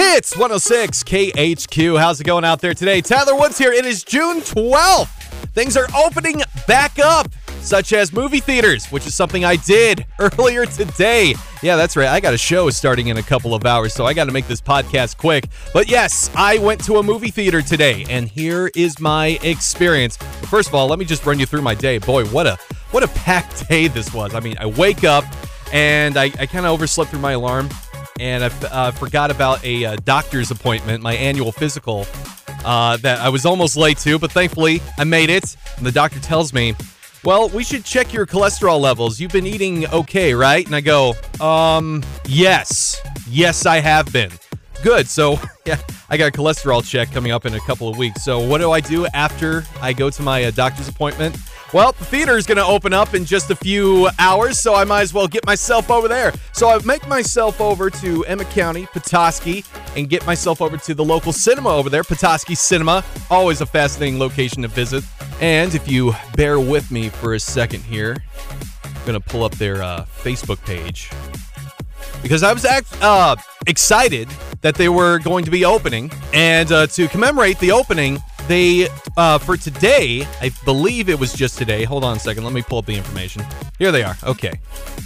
Hits 106 KHQ. How's it going out there today? Tyler Woods here. It is June 12th. Things are opening back up, such as movie theaters, which is something I did earlier today. Yeah, that's right. I got a show starting in a couple of hours, so I got to make this podcast quick. But yes, I went to a movie theater today, and here is my experience. But first of all, let me just run you through my day. Boy, what a what a packed day this was. I mean, I wake up and I, I kind of overslept through my alarm and I uh, forgot about a uh, doctor's appointment, my annual physical, uh, that I was almost late to, but thankfully I made it. And the doctor tells me, well, we should check your cholesterol levels. You've been eating okay, right? And I go, um, yes. Yes, I have been. Good. So, yeah, I got a cholesterol check coming up in a couple of weeks. So, what do I do after I go to my uh, doctor's appointment? Well, the theater is going to open up in just a few hours, so I might as well get myself over there. So I make myself over to Emmet County, Petoskey, and get myself over to the local cinema over there, Petoskey Cinema. Always a fascinating location to visit. And if you bear with me for a second here, I'm going to pull up their uh, Facebook page because I was act- uh, excited that they were going to be opening. And uh, to commemorate the opening, they uh, for today, I believe it was just today. Hold on a second. Let me pull up the information. Here they are. Okay.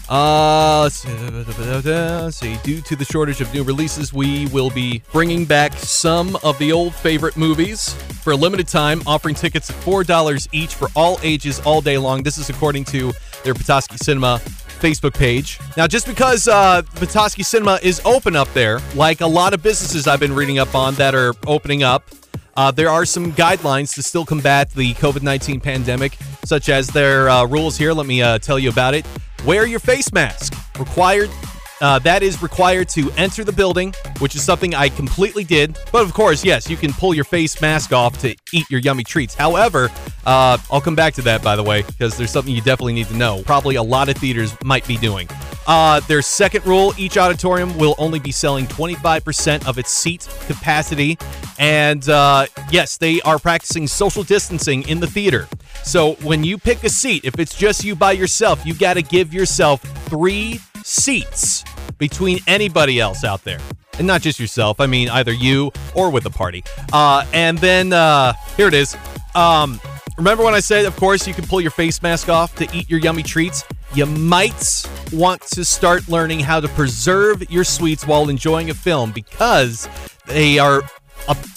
Uh, let's see. Due to the shortage of new releases, we will be bringing back some of the old favorite movies for a limited time, offering tickets at four dollars each for all ages, all day long. This is according to their Petoskey Cinema Facebook page. Now, just because uh, Petoskey Cinema is open up there, like a lot of businesses I've been reading up on that are opening up, uh, there are some guidelines to still combat the COVID 19 pandemic, such as their uh, rules here. Let me uh, tell you about it. Wear your face mask. Required. Uh, that is required to enter the building, which is something I completely did. But of course, yes, you can pull your face mask off to eat your yummy treats. However, uh, I'll come back to that, by the way, because there's something you definitely need to know. Probably a lot of theaters might be doing. Uh, their second rule each auditorium will only be selling 25% of its seat capacity. And uh, yes, they are practicing social distancing in the theater. So when you pick a seat, if it's just you by yourself, you got to give yourself three seats between anybody else out there. And not just yourself, I mean, either you or with a party. Uh, and then uh, here it is. Um, remember when I said, of course, you can pull your face mask off to eat your yummy treats? you might want to start learning how to preserve your sweets while enjoying a film because they are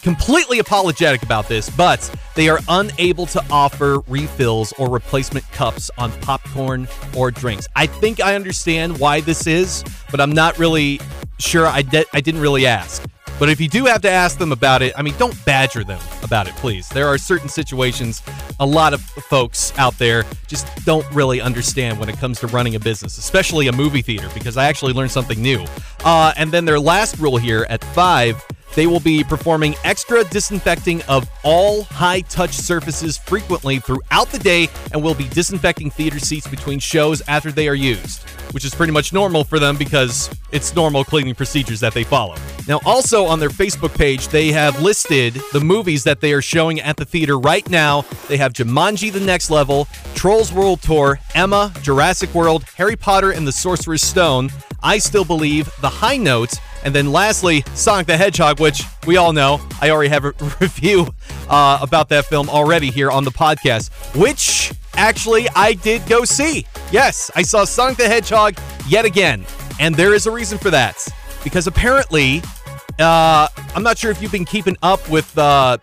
completely apologetic about this, but they are unable to offer refills or replacement cups on popcorn or drinks. I think I understand why this is, but I'm not really sure. I, de- I didn't really ask. But if you do have to ask them about it, I mean, don't badger them about it, please. There are certain situations a lot of folks out there just don't really understand when it comes to running a business, especially a movie theater, because I actually learned something new. Uh, and then their last rule here at five they will be performing extra disinfecting of all high touch surfaces frequently throughout the day and will be disinfecting theater seats between shows after they are used, which is pretty much normal for them because it's normal cleaning procedures that they follow. Now, also on their Facebook page, they have listed the movies that they are showing at the theater right now. They have Jumanji The Next Level, Trolls World Tour, Emma, Jurassic World, Harry Potter and the Sorcerer's Stone, I Still Believe, The High Note, and then lastly, Sonic the Hedgehog, which we all know. I already have a review uh, about that film already here on the podcast, which actually I did go see. Yes, I saw Sonic the Hedgehog yet again. And there is a reason for that. Because apparently, uh, I'm not sure if you've been keeping up with uh,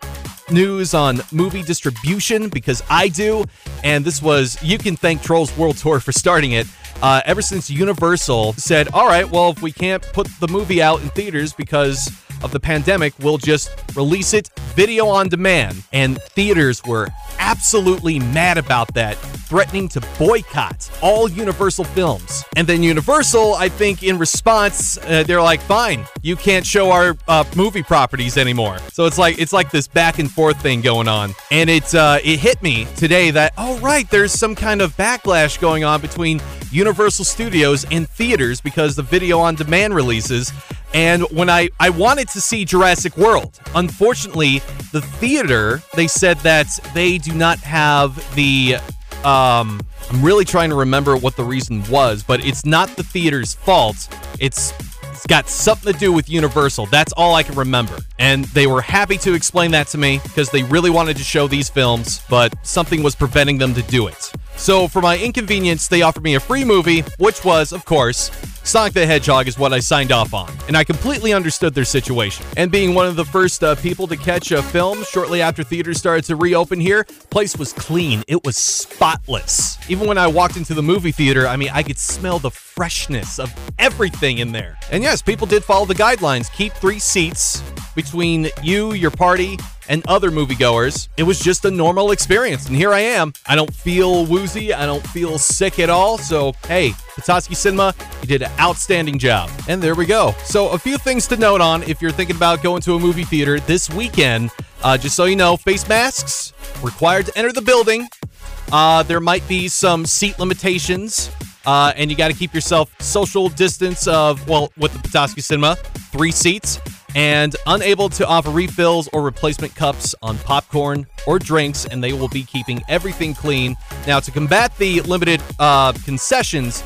news on movie distribution, because I do. And this was, you can thank Trolls World Tour for starting it uh, ever since Universal said, all right, well, if we can't put the movie out in theaters because of the pandemic, we'll just release it video on demand. And theaters were absolutely mad about that, threatening to boycott all Universal films. And then Universal, I think, in response, uh, they're like, "Fine, you can't show our uh, movie properties anymore." So it's like it's like this back and forth thing going on, and it uh, it hit me today that oh right, there's some kind of backlash going on between Universal Studios and theaters because the video on demand releases and when I, I wanted to see Jurassic World, unfortunately, the theater, they said that they do not have the. Um, I'm really trying to remember what the reason was, but it's not the theater's fault. It's It's got something to do with Universal. That's all I can remember. And they were happy to explain that to me because they really wanted to show these films, but something was preventing them to do it. So, for my inconvenience, they offered me a free movie, which was, of course, Sonic the Hedgehog is what I signed off on. And I completely understood their situation. And being one of the first uh, people to catch a film shortly after theaters started to reopen here, place was clean. It was spotless. Even when I walked into the movie theater, I mean, I could smell the freshness of everything in there. And yes, people did follow the guidelines. Keep three seats between you, your party, and other moviegoers. It was just a normal experience, and here I am. I don't feel woozy, I don't feel sick at all. So, hey, Petoskey Cinema, you did an outstanding job. And there we go. So, a few things to note on if you're thinking about going to a movie theater this weekend. Uh, just so you know, face masks required to enter the building. Uh, there might be some seat limitations. Uh, and you got to keep yourself social distance of, well, with the Petoskey Cinema, three seats and unable to offer refills or replacement cups on popcorn or drinks, and they will be keeping everything clean. Now, to combat the limited uh, concessions,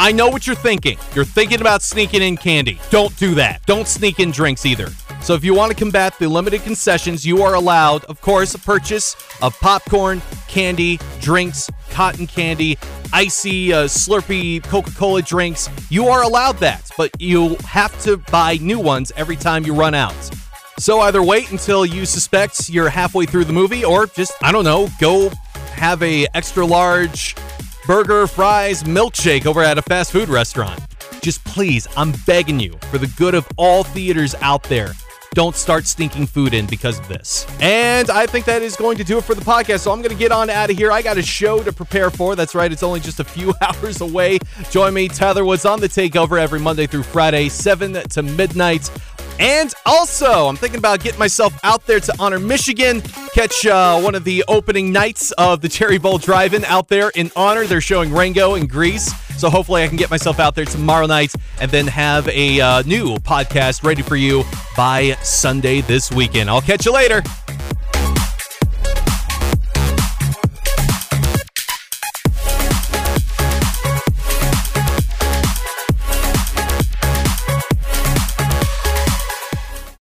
I know what you're thinking. You're thinking about sneaking in candy. Don't do that. Don't sneak in drinks either. So, if you want to combat the limited concessions, you are allowed, of course, a purchase of popcorn, candy, drinks, cotton candy, icy, uh, slurpy Coca Cola drinks. You are allowed that, but you have to buy new ones every time you run out. So either wait until you suspect you're halfway through the movie, or just, I don't know, go have a extra large burger, fries, milkshake over at a fast food restaurant. Just please, I'm begging you, for the good of all theaters out there, don't start stinking food in because of this. And I think that is going to do it for the podcast. So I'm going to get on out of here. I got a show to prepare for. That's right. It's only just a few hours away. Join me, Tyler Woods on the takeover every Monday through Friday, 7 to midnight. And also, I'm thinking about getting myself out there to Honor Michigan, catch uh, one of the opening nights of the Cherry Bowl Drive In out there in Honor. They're showing Rango in Grease. So hopefully I can get myself out there tomorrow night and then have a uh, new podcast ready for you by Sunday this weekend. I'll catch you later.